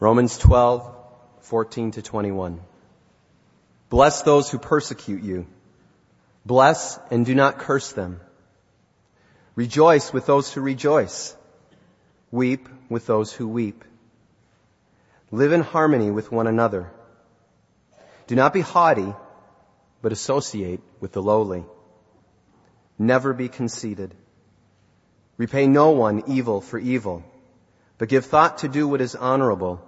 Romans 12, 14 to 21. Bless those who persecute you. Bless and do not curse them. Rejoice with those who rejoice. Weep with those who weep. Live in harmony with one another. Do not be haughty, but associate with the lowly. Never be conceited. Repay no one evil for evil, but give thought to do what is honorable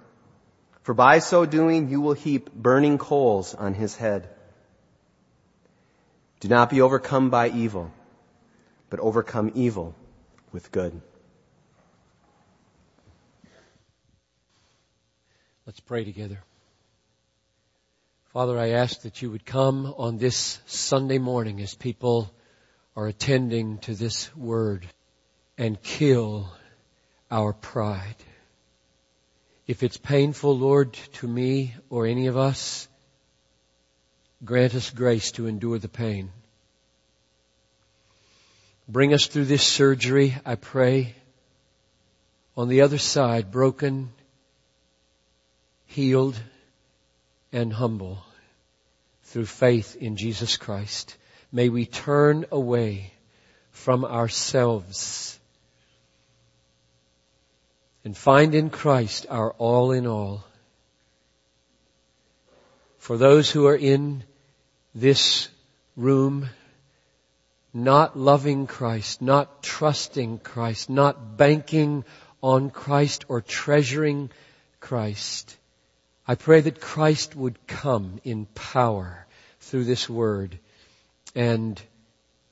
For by so doing, you will heap burning coals on his head. Do not be overcome by evil, but overcome evil with good. Let's pray together. Father, I ask that you would come on this Sunday morning as people are attending to this word and kill our pride. If it's painful, Lord, to me or any of us, grant us grace to endure the pain. Bring us through this surgery, I pray. On the other side, broken, healed, and humble through faith in Jesus Christ. May we turn away from ourselves and find in Christ our all in all. For those who are in this room, not loving Christ, not trusting Christ, not banking on Christ or treasuring Christ, I pray that Christ would come in power through this word and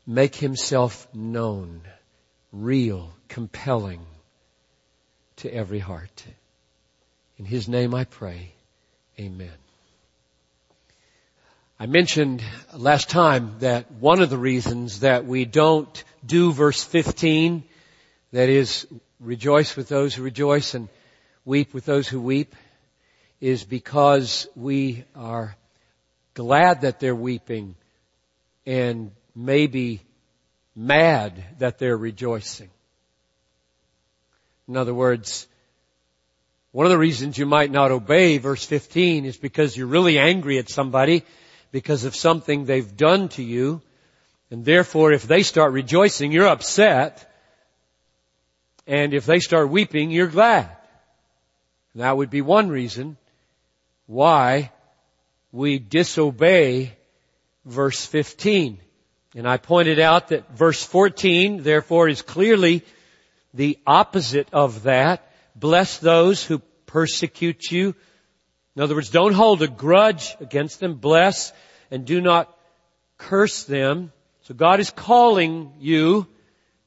make himself known, real, compelling to every heart. In his name I pray. Amen. I mentioned last time that one of the reasons that we don't do verse 15, that is, rejoice with those who rejoice and weep with those who weep, is because we are glad that they're weeping and maybe mad that they're rejoicing. In other words, one of the reasons you might not obey verse 15 is because you're really angry at somebody because of something they've done to you. And therefore, if they start rejoicing, you're upset. And if they start weeping, you're glad. That would be one reason why we disobey verse 15. And I pointed out that verse 14, therefore, is clearly the opposite of that. Bless those who persecute you. In other words, don't hold a grudge against them. Bless and do not curse them. So God is calling you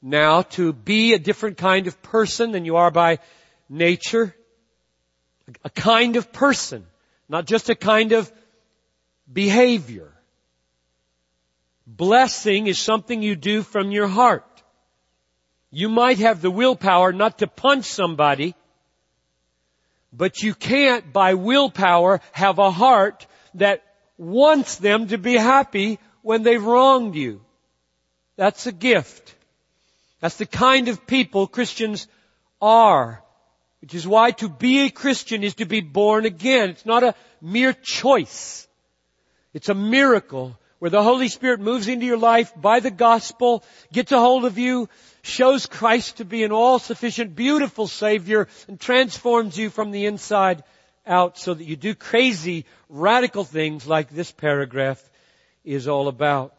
now to be a different kind of person than you are by nature. A kind of person, not just a kind of behavior. Blessing is something you do from your heart. You might have the willpower not to punch somebody, but you can't by willpower have a heart that wants them to be happy when they've wronged you. That's a gift. That's the kind of people Christians are. Which is why to be a Christian is to be born again. It's not a mere choice. It's a miracle where the Holy Spirit moves into your life by the gospel, gets a hold of you, shows Christ to be an all-sufficient, beautiful Savior, and transforms you from the inside out so that you do crazy, radical things like this paragraph is all about.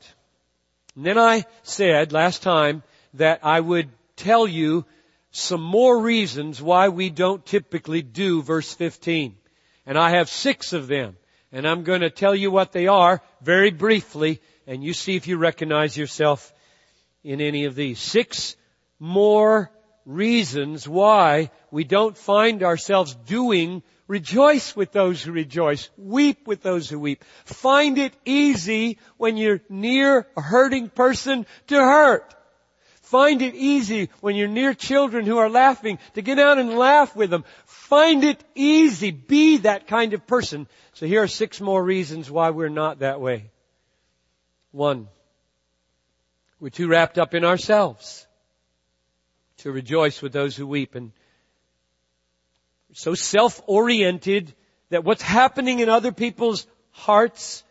And then I said last time that I would tell you some more reasons why we don't typically do verse 15. And I have six of them. And I'm going to tell you what they are very briefly, and you see if you recognize yourself in any of these. Six more reasons why we don't find ourselves doing Rejoice with those who rejoice. Weep with those who weep. Find it easy when you're near a hurting person to hurt. Find it easy when you're near children who are laughing to get out and laugh with them. Find it easy. Be that kind of person. So here are six more reasons why we're not that way. One, we're too wrapped up in ourselves to rejoice with those who weep and so self-oriented that what's happening in other people's hearts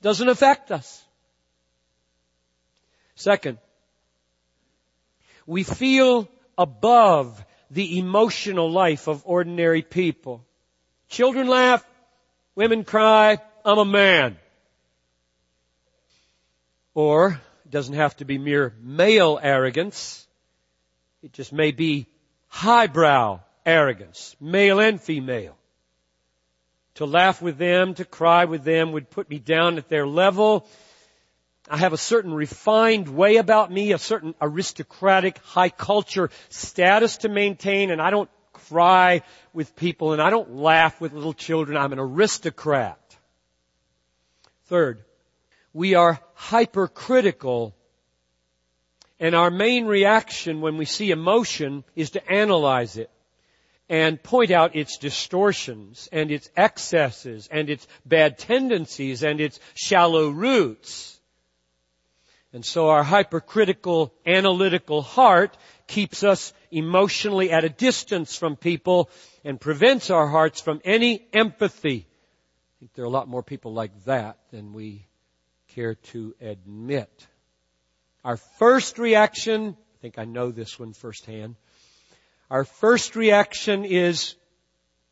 doesn't affect us. Second, we feel above the emotional life of ordinary people. Children laugh, women cry, I'm a man. Or, it doesn't have to be mere male arrogance. It just may be highbrow arrogance, male and female. To laugh with them, to cry with them would put me down at their level. I have a certain refined way about me, a certain aristocratic high culture status to maintain, and I don't cry with people and I don't laugh with little children. I'm an aristocrat. Third, we are hypercritical and our main reaction when we see emotion is to analyze it and point out its distortions and its excesses and its bad tendencies and its shallow roots. And so our hypercritical, analytical heart keeps us emotionally at a distance from people and prevents our hearts from any empathy. I think there are a lot more people like that than we care to admit. Our first reaction, I think I know this one firsthand, our first reaction is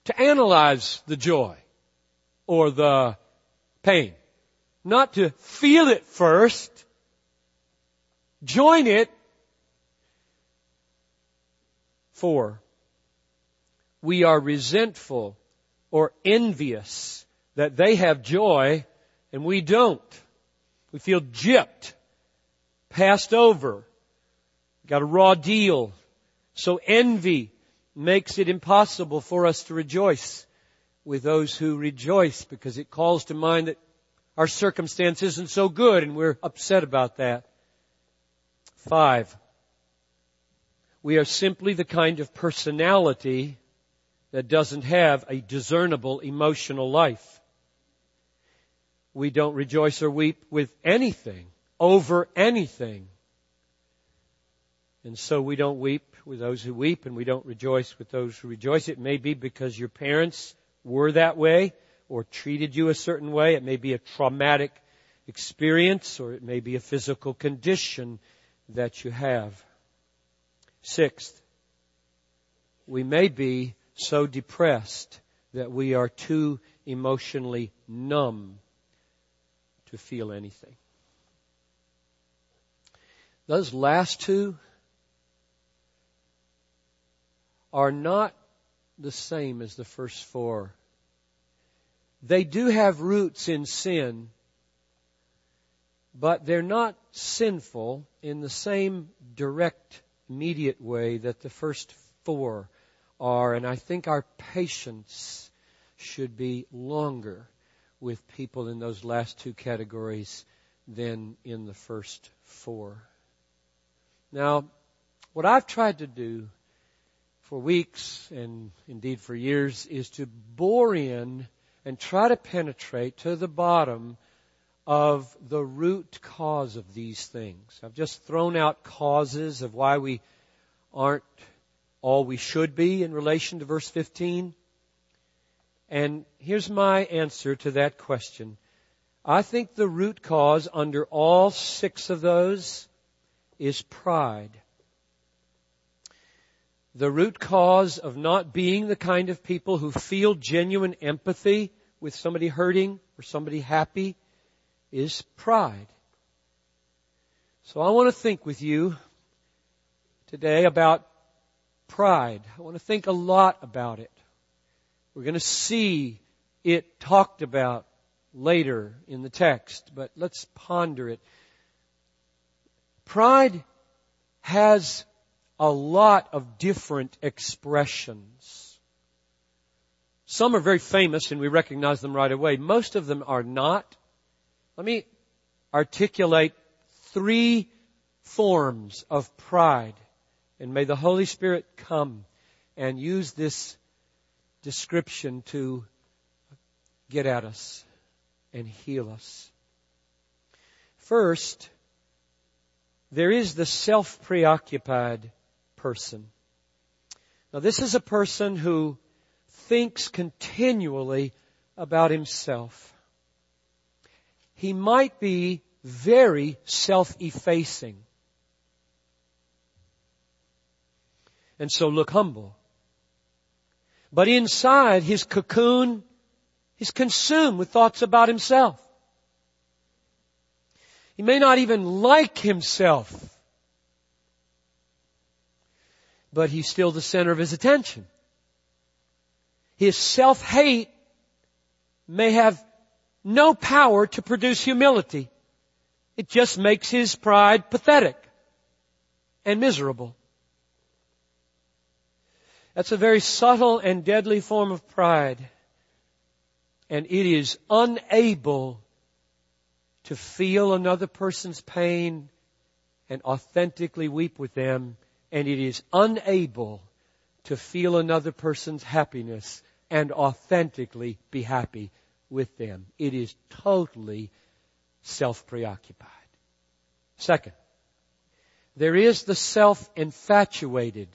to analyze the joy or the pain. Not to feel it first, join it. Four, we are resentful or envious that they have joy and we don't. We feel gypped, passed over, got a raw deal, so envy makes it impossible for us to rejoice with those who rejoice because it calls to mind that our circumstance isn't so good and we're upset about that. Five, we are simply the kind of personality that doesn't have a discernible emotional life. We don't rejoice or weep with anything, over anything. And so we don't weep with those who weep and we don't rejoice with those who rejoice. It may be because your parents were that way or treated you a certain way. It may be a traumatic experience or it may be a physical condition that you have. Sixth, we may be so depressed that we are too emotionally numb to feel anything. Those last two are not the same as the first four. They do have roots in sin, but they're not sinful in the same direct, immediate way that the first four are. And I think our patience should be longer with people in those last two categories than in the first four. Now, what I've tried to do for weeks and indeed for years is to bore in and try to penetrate to the bottom of the root cause of these things. I've just thrown out causes of why we aren't all we should be in relation to verse 15. And here's my answer to that question. I think the root cause under all six of those is pride the root cause of not being the kind of people who feel genuine empathy with somebody hurting or somebody happy is pride. So I want to think with you today about pride. I want to think a lot about it. We're going to see it talked about later in the text, but let's ponder it. Pride has a lot of different expressions. Some are very famous and we recognize them right away. Most of them are not. Let me articulate three forms of pride. And may the Holy Spirit come and use this description to get at us and heal us. First, there is the self-preoccupied person. Now this is a person who thinks continually about himself. He might be very self-effacing. And so look humble. But inside his cocoon, he's consumed with thoughts about himself. He may not even like himself. But he's still the center of his attention. His self-hate may have no power to produce humility. It just makes his pride pathetic and miserable. That's a very subtle and deadly form of pride. And it is unable to feel another person's pain and authentically weep with them, and it is unable to feel another person's happiness and authentically be happy with them. It is totally self-preoccupied. Second, there is the self-infatuated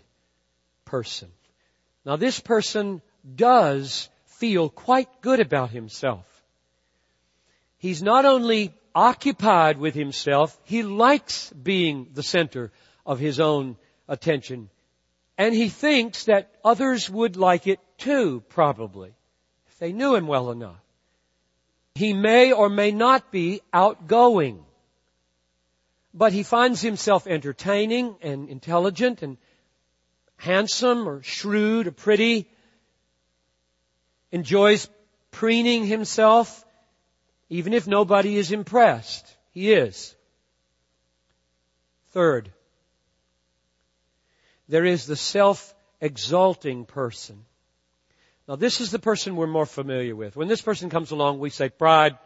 person. Now this person does feel quite good about himself. He's not only occupied with himself, he likes being the center of his own attention. And he thinks that others would like it too, probably, if they knew him well enough. He may or may not be outgoing. But he finds himself entertaining and intelligent and handsome or shrewd or pretty. Enjoys preening himself even if nobody is impressed. He is. Third, there is the self-exalting person. Now this is the person we're more familiar with. When this person comes along, we say pride.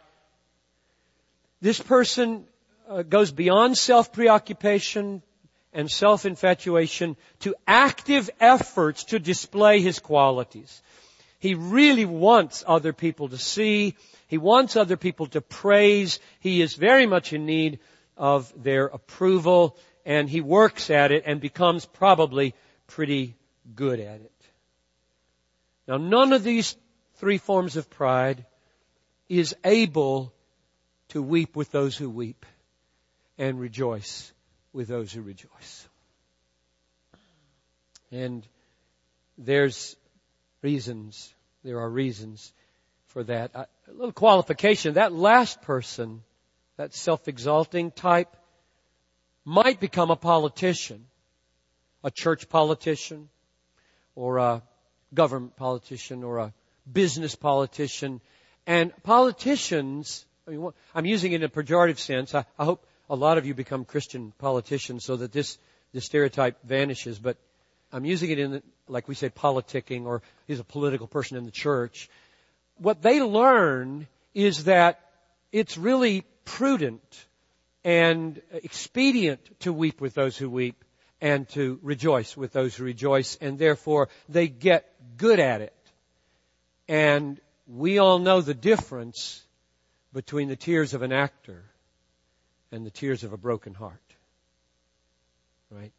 This person uh, goes beyond self-preoccupation and self-infatuation to active efforts to display his qualities. He really wants other people to see he wants other people to praise. He is very much in need of their approval and he works at it and becomes probably pretty good at it. Now none of these three forms of pride is able to weep with those who weep and rejoice with those who rejoice. And there's reasons, there are reasons for that. A little qualification. That last person, that self-exalting type, might become a politician, a church politician, or a government politician, or a business politician. And politicians, I mean, I'm using it in a pejorative sense. I, I hope a lot of you become Christian politicians so that this, this stereotype vanishes, but I'm using it in, like we say, politicking, or he's a political person in the church what they learn is that it's really prudent and expedient to weep with those who weep and to rejoice with those who rejoice and therefore they get good at it. And we all know the difference between the tears of an actor and the tears of a broken heart. Right?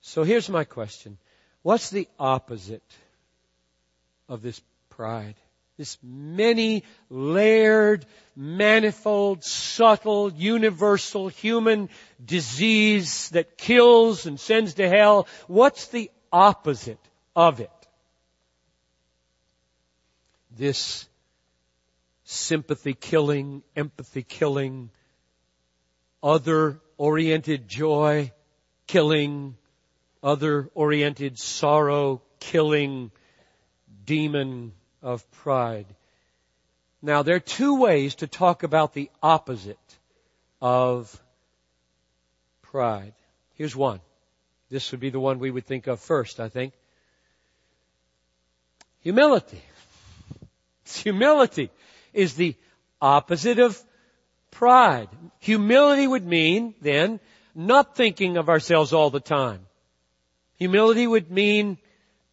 So here's my question. What's the opposite of this pride. This many layered, manifold, subtle, universal human disease that kills and sends to hell. What's the opposite of it? This sympathy killing, empathy killing, other oriented joy killing, other oriented sorrow killing demon of pride. Now there are two ways to talk about the opposite of pride. Here's one. This would be the one we would think of first, I think. Humility. Humility is the opposite of pride. Humility would mean, then, not thinking of ourselves all the time. Humility would mean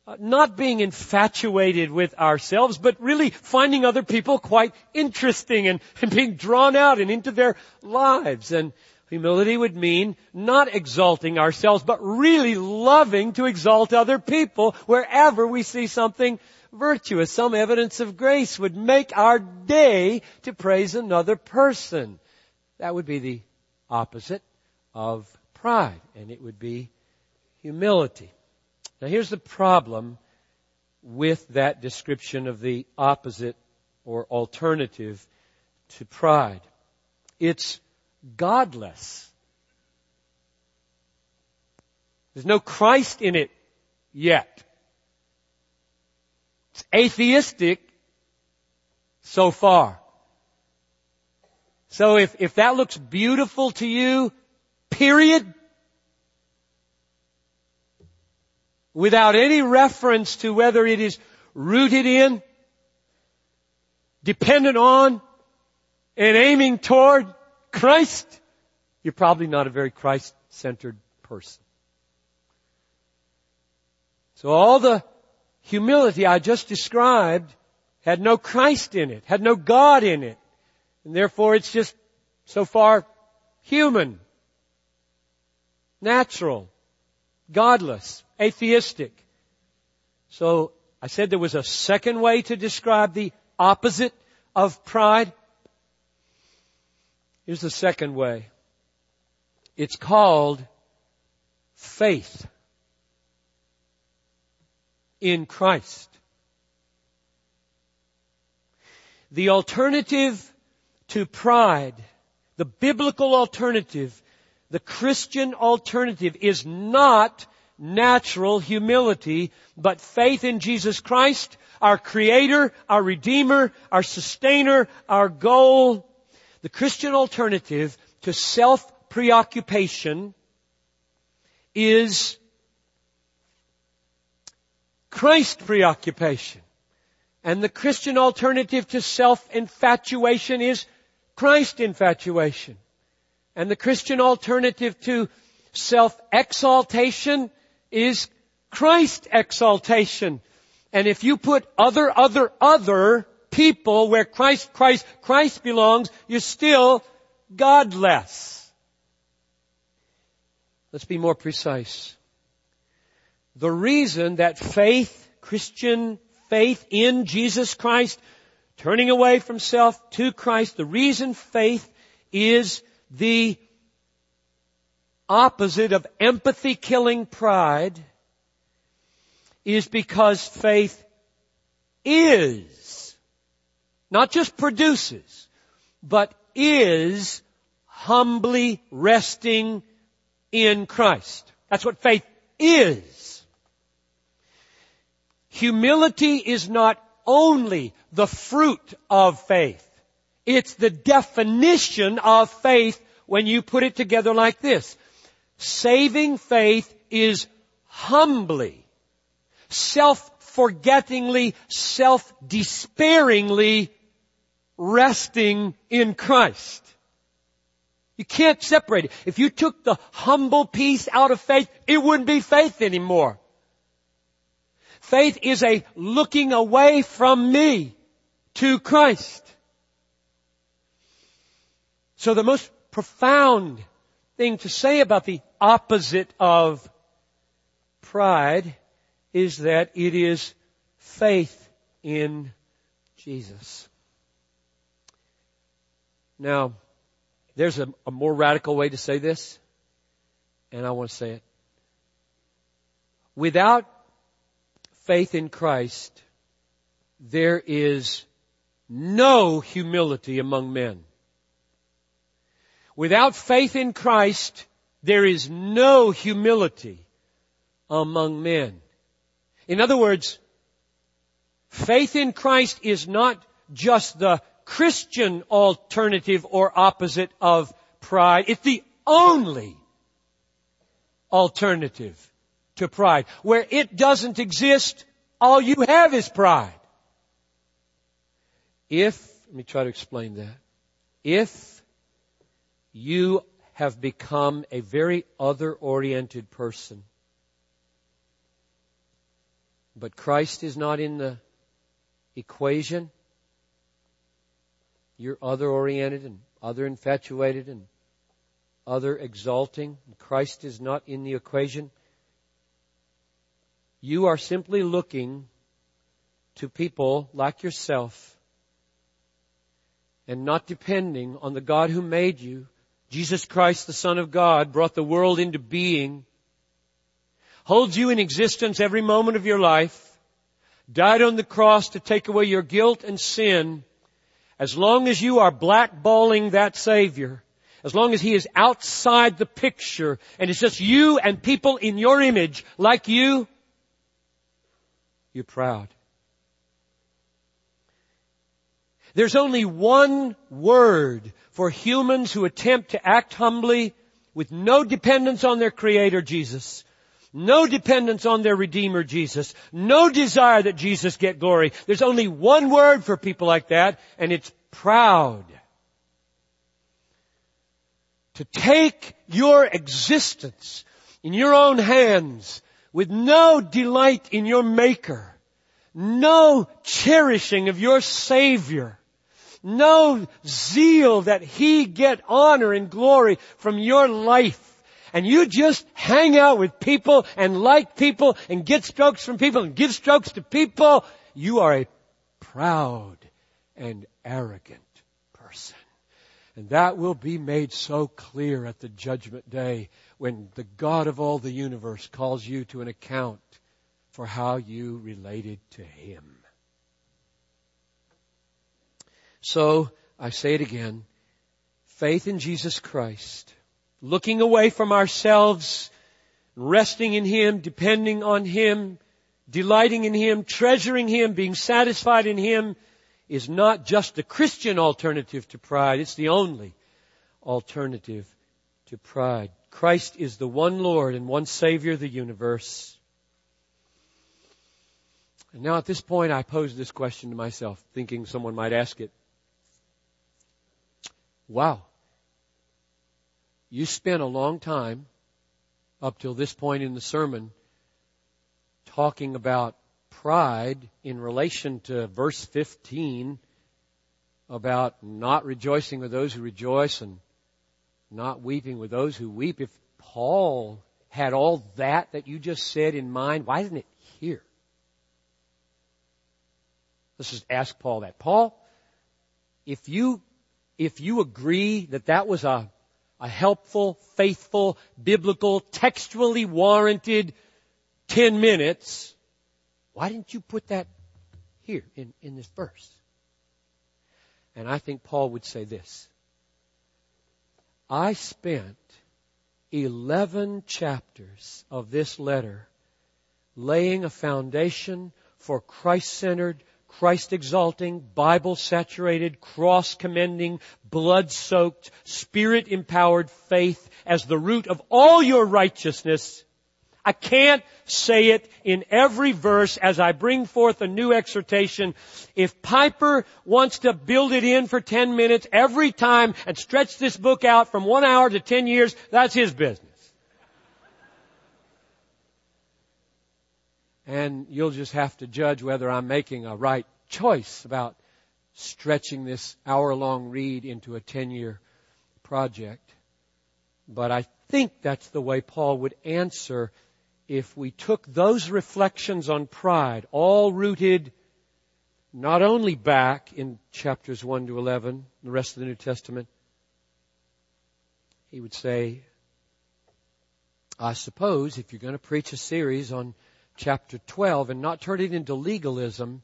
uh, not being infatuated with ourselves, but really finding other people quite interesting and, and being drawn out and into their lives. And humility would mean not exalting ourselves, but really loving to exalt other people wherever we see something virtuous, some evidence of grace would make our day to praise another person. That would be the opposite of pride, and it would be humility. Now here's the problem with that description of the opposite or alternative to pride. It's godless. There's no Christ in it yet. It's atheistic so far. So if, if that looks beautiful to you, period, without any reference to whether it is rooted in, dependent on, and aiming toward Christ, you're probably not a very Christ-centered person. So all the humility I just described had no Christ in it, had no God in it. And therefore it's just so far human, natural, godless, atheistic. So I said there was a second way to describe the opposite of pride. Here's the second way. It's called faith in Christ. The alternative to pride, the biblical alternative, the Christian alternative is not natural humility, but faith in Jesus Christ, our Creator, our Redeemer, our Sustainer, our goal. The Christian alternative to self-preoccupation is Christ preoccupation. And the Christian alternative to self-infatuation is Christ infatuation. And the Christian alternative to self-exaltation is Christ exaltation. And if you put other, other, other people where Christ, Christ, Christ belongs, you're still godless. Let's be more precise. The reason that faith, Christian faith in Jesus Christ, turning away from self to Christ, the reason faith is the opposite of empathy killing pride is because faith is, not just produces, but is humbly resting in Christ. That's what faith is. Humility is not only the fruit of faith. It's the definition of faith when you put it together like this. Saving faith is humbly, self-forgettingly, self-despairingly resting in Christ. You can't separate it. If you took the humble piece out of faith, it wouldn't be faith anymore. Faith is a looking away from me to Christ. So the most profound thing to say about the opposite of pride is that it is faith in Jesus. Now, there's a, a, more radical way to say this, and I want to say it. Without faith in Christ, there is no humility among men. Without faith in Christ, there is no humility among men. In other words, faith in Christ is not just the Christian alternative or opposite of pride. It's the only alternative to pride. Where it doesn't exist, all you have is pride. If, let me try to explain that. If you have become a very other oriented person, but Christ is not in the equation, you're other oriented and other infatuated and other exalting, Christ is not in the equation, you are simply looking to people like yourself and not depending on the God who made you. Jesus Christ, the Son of God, brought the world into being, holds you in existence every moment of your life, died on the cross to take away your guilt and sin. As long as you are blackballing that Savior, as long as He is outside the picture and it's just you and people in your image like you, you're proud. There's only one word for humans who attempt to act humbly with no dependence on their Creator Jesus. No dependence on their Redeemer Jesus. No desire that Jesus get glory. There's only one word for people like that, and it's proud. To take your existence in your own hands with no delight in your Maker, no cherishing of your Savior, no zeal that He get honor and glory from your life, and you just hang out with people and like people and get strokes from people and give strokes to people, you are a proud and arrogant person. And that will be made so clear at the judgment day when the God of all the universe calls you to an account for how you related to Him. So, I say it again, faith in Jesus Christ, looking away from ourselves, resting in Him, depending on Him, delighting in Him, treasuring Him, being satisfied in Him, is not just the Christian alternative to pride, it's the only alternative to pride. Christ is the one Lord and one Savior of the universe. And now at this point I pose this question to myself, thinking someone might ask it. Wow. You spent a long time up till this point in the sermon talking about pride in relation to verse 15 about not rejoicing with those who rejoice and not weeping with those who weep. If Paul had all that that you just said in mind, why isn't it here? Let's just ask Paul that. Paul, if you, if you agree that that was a, a helpful, faithful, biblical, textually warranted 10 minutes, why didn't you put that here in, in this verse? And I think Paul would say this. I spent 11 chapters of this letter laying a foundation for Christ-centered, Christ-exalting, Bible-saturated, cross-commending, blood-soaked, Spirit-empowered faith as the root of all your righteousness I can't say it in every verse as I bring forth a new exhortation. If Piper wants to build it in for 10 minutes every time and stretch this book out from one hour to 10 years, that's his business. And you'll just have to judge whether I'm making a right choice about stretching this hour long read into a 10 year project. But I think that's the way Paul would answer if we took those reflections on pride, all rooted not only back in chapters 1 to 11, the rest of the New Testament, he would say, I suppose if you're going to preach a series on chapter 12 and not turn it into legalism,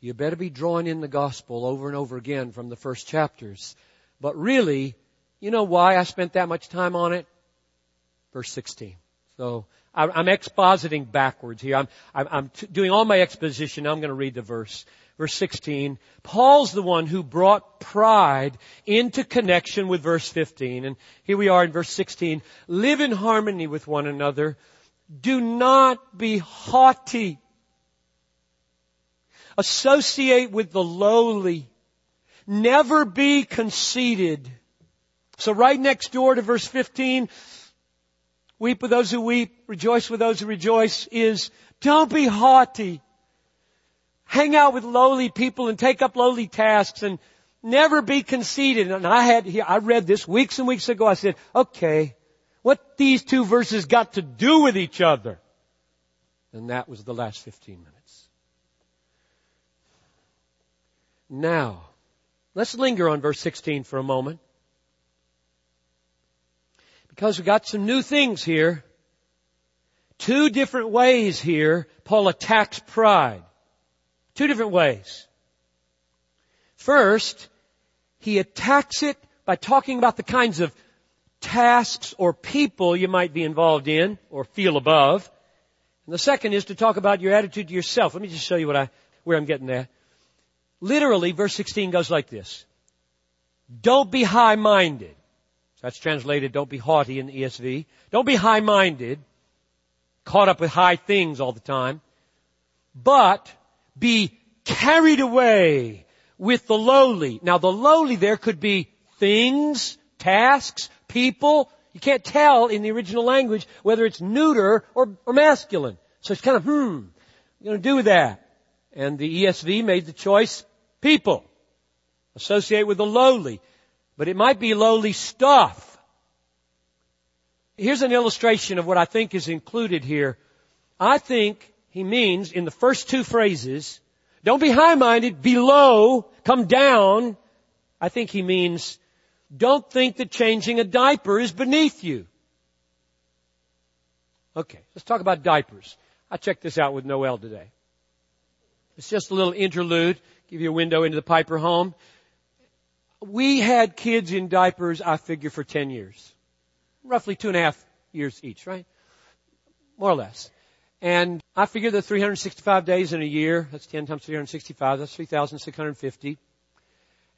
you better be drawing in the gospel over and over again from the first chapters. But really, you know why I spent that much time on it? Verse 16. So I'm expositing backwards here. I'm, I'm, doing all my exposition. I'm going to read the verse. Verse 16. Paul's the one who brought pride into connection with verse 15. And here we are in verse 16. Live in harmony with one another. Do not be haughty. Associate with the lowly. Never be conceited. So right next door to verse 15, weep with those who weep, rejoice with those who rejoice is don't be haughty. Hang out with lowly people and take up lowly tasks and never be conceited. And I had, I read this weeks and weeks ago. I said, okay, what these two verses got to do with each other? And that was the last 15 minutes. Now, let's linger on verse 16 for a moment. Because we got some new things here. Two different ways here, Paul attacks pride. Two different ways. First, he attacks it by talking about the kinds of tasks or people you might be involved in or feel above. And the second is to talk about your attitude to yourself. Let me just show you what I, where I'm getting at. Literally, verse 16 goes like this. Don't be high-minded. That's translated, don't be haughty in the ESV. Don't be high-minded, caught up with high things all the time, but be carried away with the lowly. Now the lowly there could be things, tasks, people. You can't tell in the original language whether it's neuter or, or masculine. So it's kind of, hmm, you're going to do that. And the ESV made the choice, people. Associate with the lowly. But it might be lowly stuff. Here's an illustration of what I think is included here. I think he means in the first two phrases, don't be high-minded, be low, come down. I think he means, don't think that changing a diaper is beneath you. Okay, let's talk about diapers. I checked this out with Noel today. It's just a little interlude, give you a window into the Piper home. We had kids in diapers, I figure, for 10 years. Roughly two and a half years each, right? More or less. And I figure the 365 days in a year, that's 10 times 365, that's 3,650.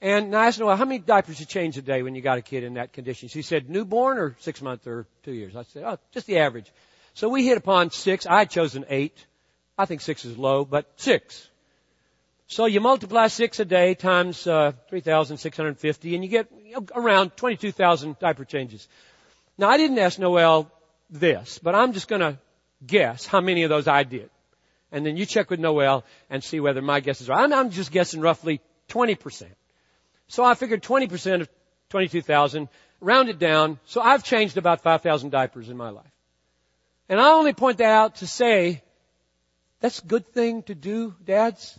And I asked Noel, how many diapers you change a day when you got a kid in that condition? She said, newborn or six months or two years? I said, oh, just the average. So we hit upon six. I had chosen eight. I think six is low, but six. So you multiply six a day times uh, 3,650 and you get around 22,000 diaper changes. Now I didn't ask Noel this, but I'm just going to guess how many of those I did. And then you check with Noel and see whether my guess is right. I'm, I'm just guessing roughly 20%. So I figured 20% of 22,000, round it down. So I've changed about 5,000 diapers in my life. And I only point that out to say, that's a good thing to do, dads.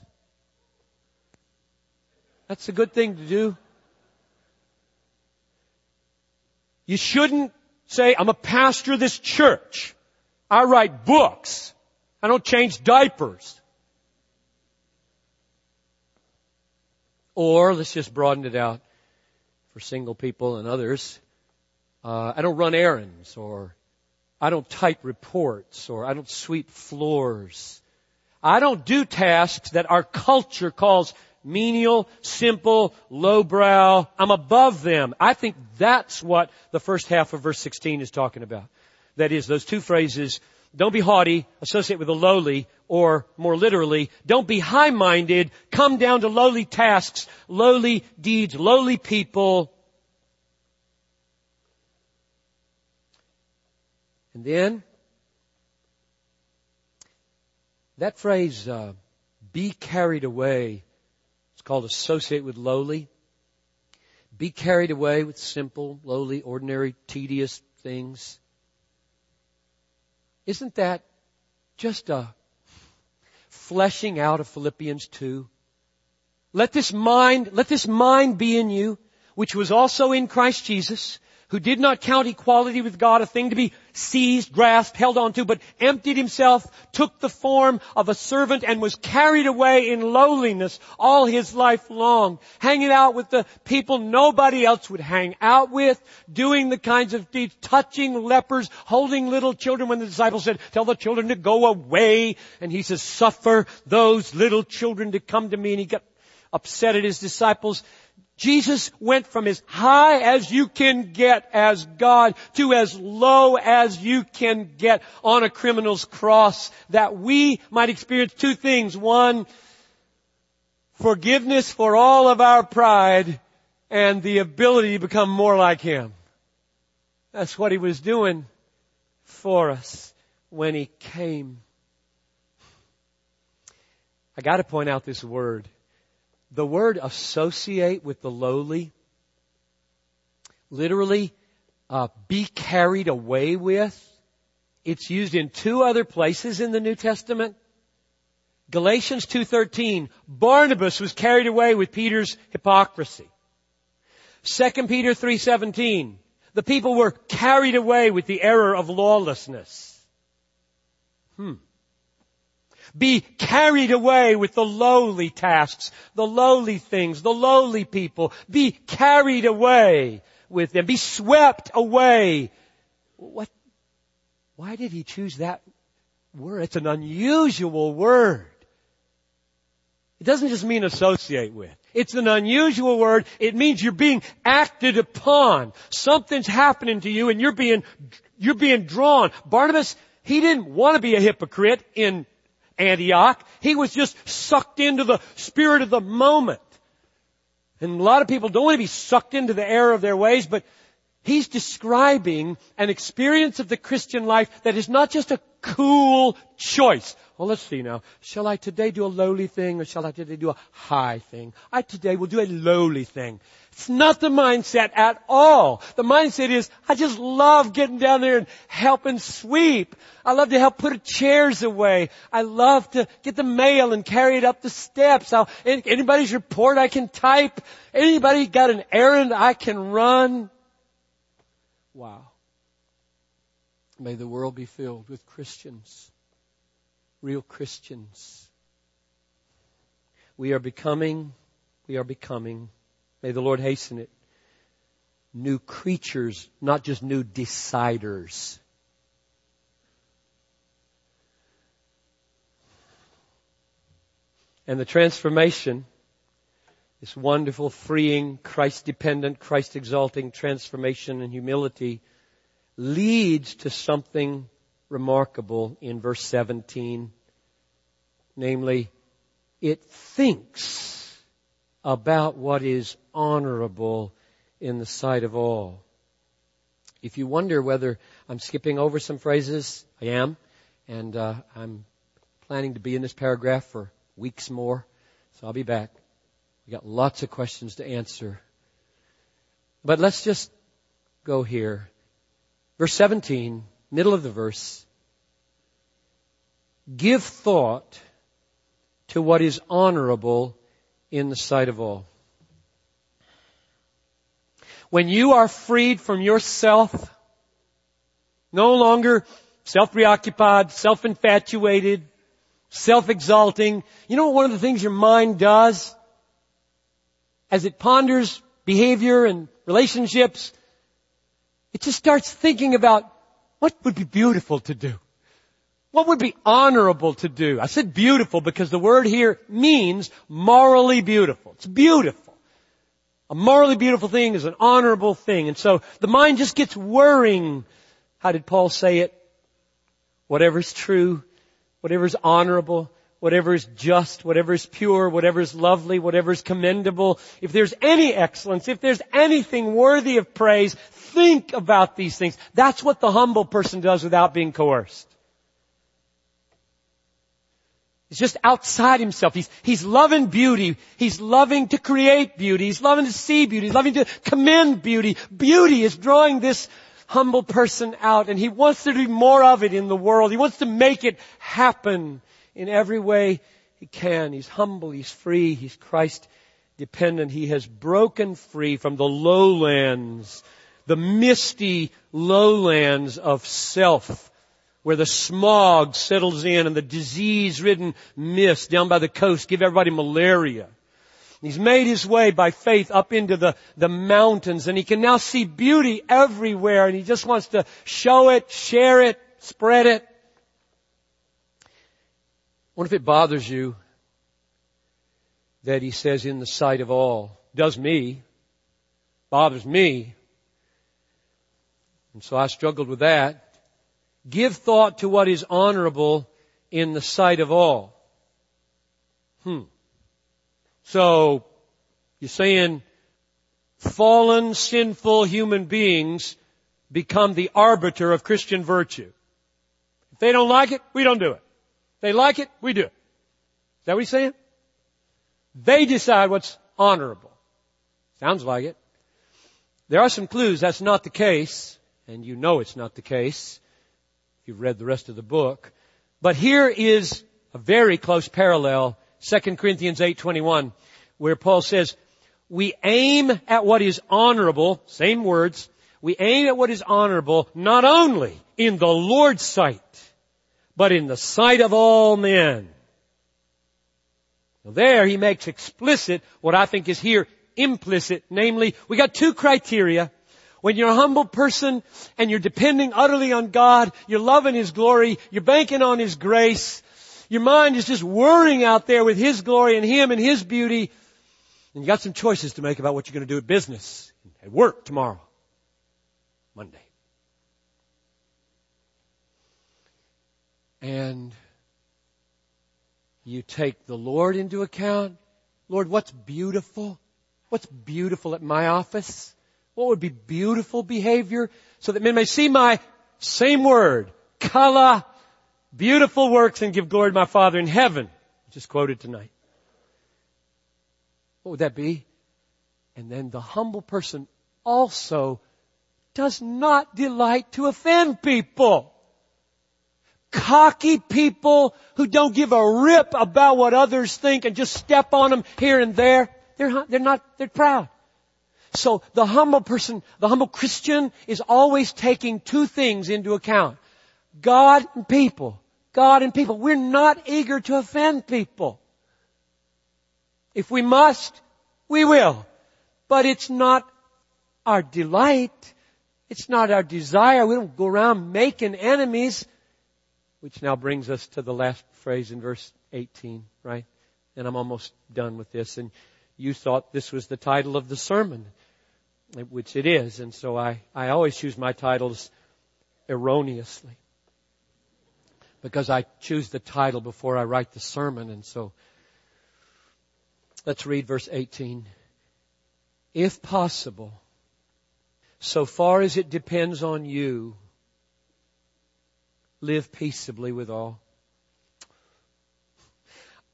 That's a good thing to do. You shouldn't say, I'm a pastor of this church. I write books. I don't change diapers. Or let's just broaden it out for single people and others. Uh, I don't run errands, or I don't type reports, or I don't sweep floors. I don't do tasks that our culture calls menial, simple, lowbrow. I'm above them. I think that's what the first half of verse 16 is talking about. That is, those two phrases, don't be haughty, associate with the lowly, or more literally, don't be high-minded, come down to lowly tasks, lowly deeds, lowly people. And then, that phrase, uh, be carried away, it's called associate with lowly. Be carried away with simple, lowly, ordinary, tedious things. Isn't that just a fleshing out of Philippians 2? Let this mind, let this mind be in you, which was also in Christ Jesus, who did not count equality with God a thing to be seized, grasped, held onto, but emptied himself, took the form of a servant and was carried away in lowliness all his life long, hanging out with the people nobody else would hang out with, doing the kinds of deeds, touching lepers, holding little children when the disciples said, tell the children to go away. And he says, suffer those little children to come to me. And he got upset at his disciples Jesus went from as high as you can get as God to as low as you can get on a criminal's cross that we might experience two things. One, forgiveness for all of our pride and the ability to become more like Him. That's what He was doing for us when He came. I gotta point out this word. The word associate with the lowly literally uh, be carried away with. It's used in two other places in the New Testament. Galatians 2.13, Barnabas was carried away with Peter's hypocrisy. 2 Peter 3.17, the people were carried away with the error of lawlessness. Hmm. Be carried away with the lowly tasks, the lowly things, the lowly people. Be carried away with them. Be swept away. What? Why did he choose that word? It's an unusual word. It doesn't just mean associate with. It's an unusual word. It means you're being acted upon. Something's happening to you and you're being, you're being drawn. Barnabas, he didn't want to be a hypocrite in Antioch. He was just sucked into the spirit of the moment. And a lot of people don't want to be sucked into the error of their ways, but he's describing an experience of the Christian life that is not just a cool choice. Well, let's see now. Shall I today do a lowly thing or shall I today do a high thing? I today will do a lowly thing. It's not the mindset at all. The mindset is, I just love getting down there and helping sweep. I love to help put chairs away. I love to get the mail and carry it up the steps. I'll, anybody's report I can type. Anybody got an errand I can run. Wow. May the world be filled with Christians real Christians. We are becoming, we are becoming, may the Lord hasten it, new creatures, not just new deciders. And the transformation, this wonderful, freeing, Christ dependent, Christ exalting transformation and humility leads to something remarkable in verse 17. Namely, it thinks about what is honorable in the sight of all. If you wonder whether I'm skipping over some phrases, I am, and uh, I'm planning to be in this paragraph for weeks more, so I'll be back. We got lots of questions to answer. But let's just go here. Verse 17, middle of the verse. Give thought to what is honorable in the sight of all. When you are freed from yourself, no longer self-preoccupied, self-infatuated, self-exalting, you know what one of the things your mind does? As it ponders behavior and relationships, it just starts thinking about what would be beautiful to do. What would be honorable to do? I said beautiful because the word here means morally beautiful. It's beautiful. A morally beautiful thing is an honorable thing. And so the mind just gets worrying. How did Paul say it? Whatever is true, whatever is honorable, whatever is just, whatever is pure, whatever is lovely, whatever is commendable, if there's any excellence, if there's anything worthy of praise, think about these things. That's what the humble person does without being coerced. He's just outside himself. He's, he's loving beauty. He's loving to create beauty. He's loving to see beauty. He's loving to commend beauty. Beauty is drawing this humble person out and he wants to do more of it in the world. He wants to make it happen in every way he can. He's humble. He's free. He's Christ dependent. He has broken free from the lowlands, the misty lowlands of self where the smog settles in and the disease-ridden mist down by the coast give everybody malaria. He's made his way by faith up into the, the mountains and he can now see beauty everywhere and he just wants to show it, share it, spread it. What if it bothers you that he says in the sight of all? Does me. Bothers me. And so I struggled with that. Give thought to what is honorable in the sight of all. Hmm. So, you're saying fallen, sinful human beings become the arbiter of Christian virtue. If they don't like it, we don't do it. If they like it, we do it. Is that what he's saying? They decide what's honorable. Sounds like it. There are some clues that's not the case, and you know it's not the case you've read the rest of the book. But here is a very close parallel, 2 Corinthians 8:21, where Paul says, "We aim at what is honorable, same words, we aim at what is honorable not only in the Lord's sight, but in the sight of all men." Now there he makes explicit what I think is here implicit, namely, we got two criteria. When you're a humble person and you're depending utterly on God, you're loving His glory, you're banking on His grace, your mind is just whirring out there with His glory and Him and His beauty, and you got some choices to make about what you're going to do at business, at work tomorrow, Monday. And you take the Lord into account. Lord, what's beautiful? What's beautiful at my office? What would be beautiful behavior so that men may see my same word, kala, beautiful works and give glory to my Father in heaven, just quoted tonight. What would that be? And then the humble person also does not delight to offend people. Cocky people who don't give a rip about what others think and just step on them here and there. They're, they're not, they're proud. So the humble person, the humble Christian is always taking two things into account. God and people. God and people. We're not eager to offend people. If we must, we will. But it's not our delight. It's not our desire. We don't go around making enemies. Which now brings us to the last phrase in verse 18, right? And I'm almost done with this. And you thought this was the title of the sermon, which it is. And so I, I always choose my titles erroneously because I choose the title before I write the sermon. And so let's read verse 18. If possible, so far as it depends on you, live peaceably with all.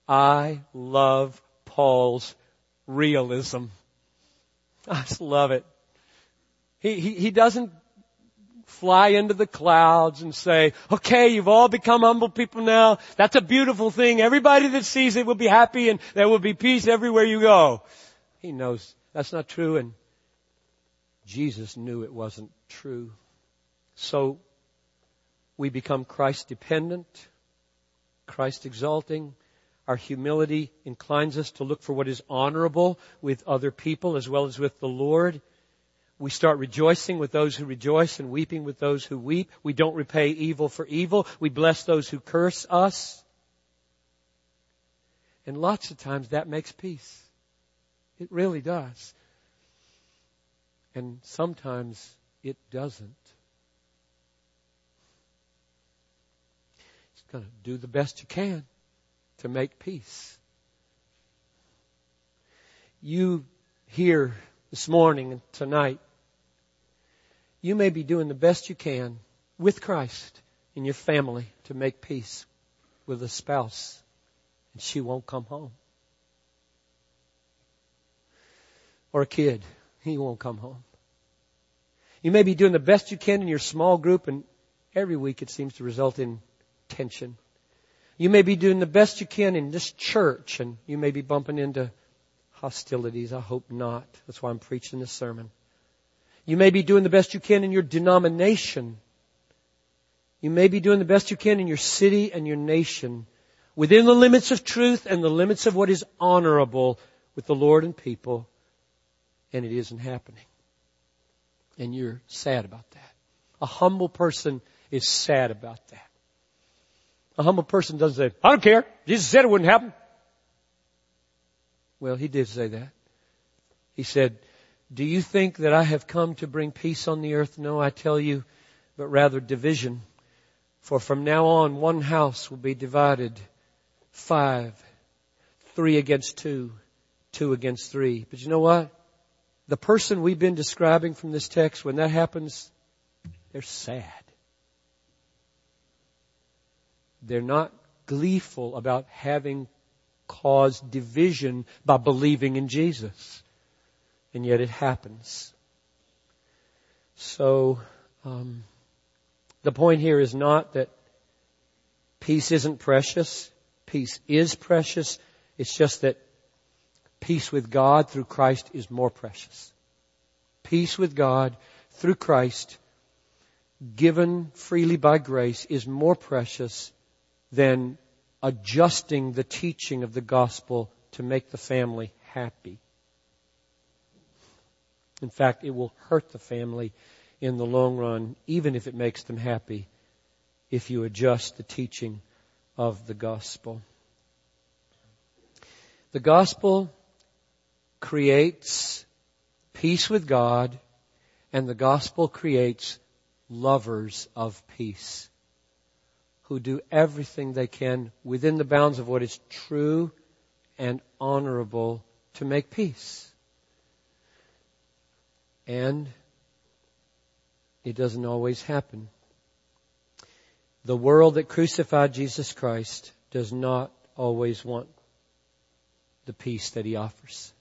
I love Paul's realism. I just love it. He, he, doesn't fly into the clouds and say, okay, you've all become humble people now. That's a beautiful thing. Everybody that sees it will be happy and there will be peace everywhere you go. He knows that's not true and Jesus knew it wasn't true. So we become Christ dependent, Christ exalting, our humility inclines us to look for what is honorable with other people as well as with the Lord. We start rejoicing with those who rejoice and weeping with those who weep. We don't repay evil for evil. We bless those who curse us. And lots of times that makes peace. It really does. And sometimes it doesn't. It's going to do the best you can to make peace. You here this morning and tonight, you may be doing the best you can with Christ in your family to make peace with a spouse and she won't come home. Or a kid, he won't come home. You may be doing the best you can in your small group and every week it seems to result in tension you may be doing the best you can in this church and you may be bumping into hostilities. I hope not. That's why I'm preaching this sermon. You may be doing the best you can in your denomination. You may be doing the best you can in your city and your nation within the limits of truth and the limits of what is honorable with the Lord and people, and it isn't happening. And you're sad about that. A humble person is sad about that. A humble person doesn't say, I don't care. Jesus said it wouldn't happen. Well, he did say that. He said, Do you think that I have come to bring peace on the earth? No, I tell you, but rather division. For from now on, one house will be divided five, three against two, two against three. But you know what? The person we've been describing from this text, when that happens, they're sad. They're not gleeful about having caused division by believing in Jesus. And yet it happens. So, um, the point here is not that peace isn't precious. Peace is precious. It's just that peace with God through Christ is more precious. Peace with God through Christ, given freely by grace, is more precious than adjusting the teaching of the gospel to make the family happy. In fact, it will hurt the family in the long run, even if it makes them happy, if you adjust the teaching of the gospel. The gospel creates peace with God, and the gospel creates lovers of peace who do everything they can within the bounds of what is true and honorable to make peace. And it doesn't always happen. The world that crucified Jesus Christ does not always want the peace that he offers.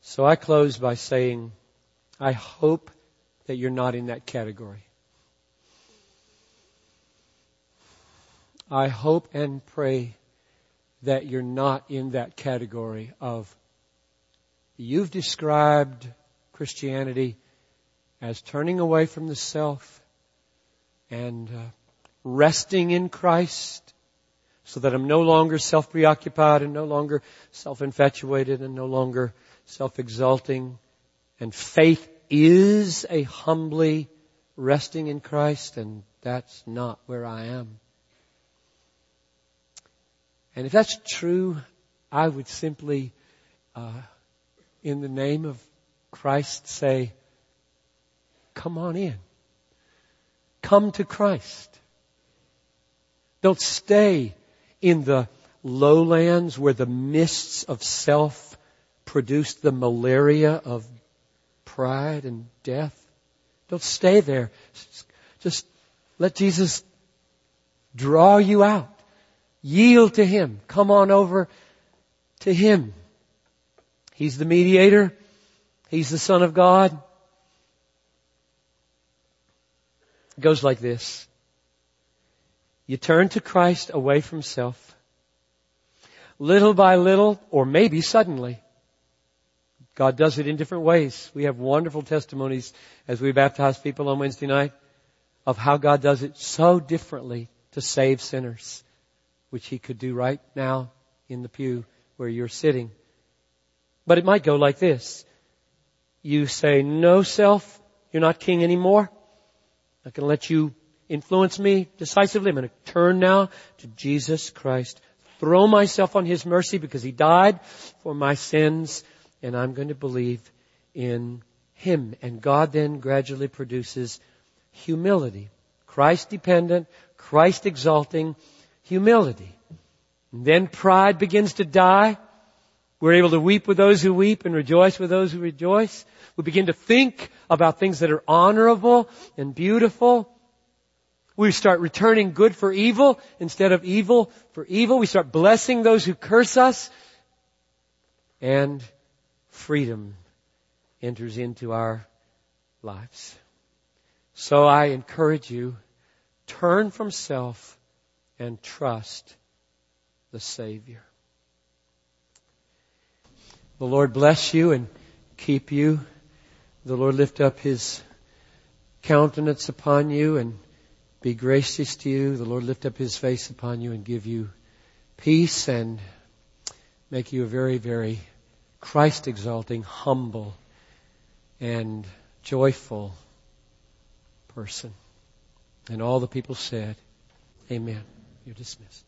So I close by saying, I hope that you're not in that category. I hope and pray that you're not in that category of you've described Christianity as turning away from the self and uh, resting in Christ so that I'm no longer self-preoccupied and no longer self-infatuated and no longer self-exalting. And faith is a humbly resting in Christ and that's not where I am. And if that's true, I would simply, uh, in the name of Christ, say, come on in. Come to Christ. Don't stay in the lowlands where the mists of self produce the malaria of pride and death. Don't stay there. Just let Jesus draw you out. Yield to Him. Come on over to Him. He's the mediator. He's the Son of God. It goes like this. You turn to Christ away from self. Little by little, or maybe suddenly. God does it in different ways. We have wonderful testimonies as we baptize people on Wednesday night of how God does it so differently to save sinners which he could do right now in the pew where you're sitting. But it might go like this. You say, no self, you're not king anymore. I can let you influence me decisively. I'm going to turn now to Jesus Christ, throw myself on His mercy because He died for my sins, and I'm going to believe in Him. And God then gradually produces humility. Christ dependent, Christ exalting, humility. And then pride begins to die. We're able to weep with those who weep and rejoice with those who rejoice. We begin to think about things that are honorable and beautiful. We start returning good for evil instead of evil for evil. We start blessing those who curse us. And freedom enters into our lives. So I encourage you, turn from self and trust the Savior. The Lord bless you and keep you. The Lord lift up His countenance upon you and be gracious to you. The Lord lift up His face upon you and give you peace and make you a very, very Christ exalting, humble, and joyful person. And all the people said, Amen. You're dismissed.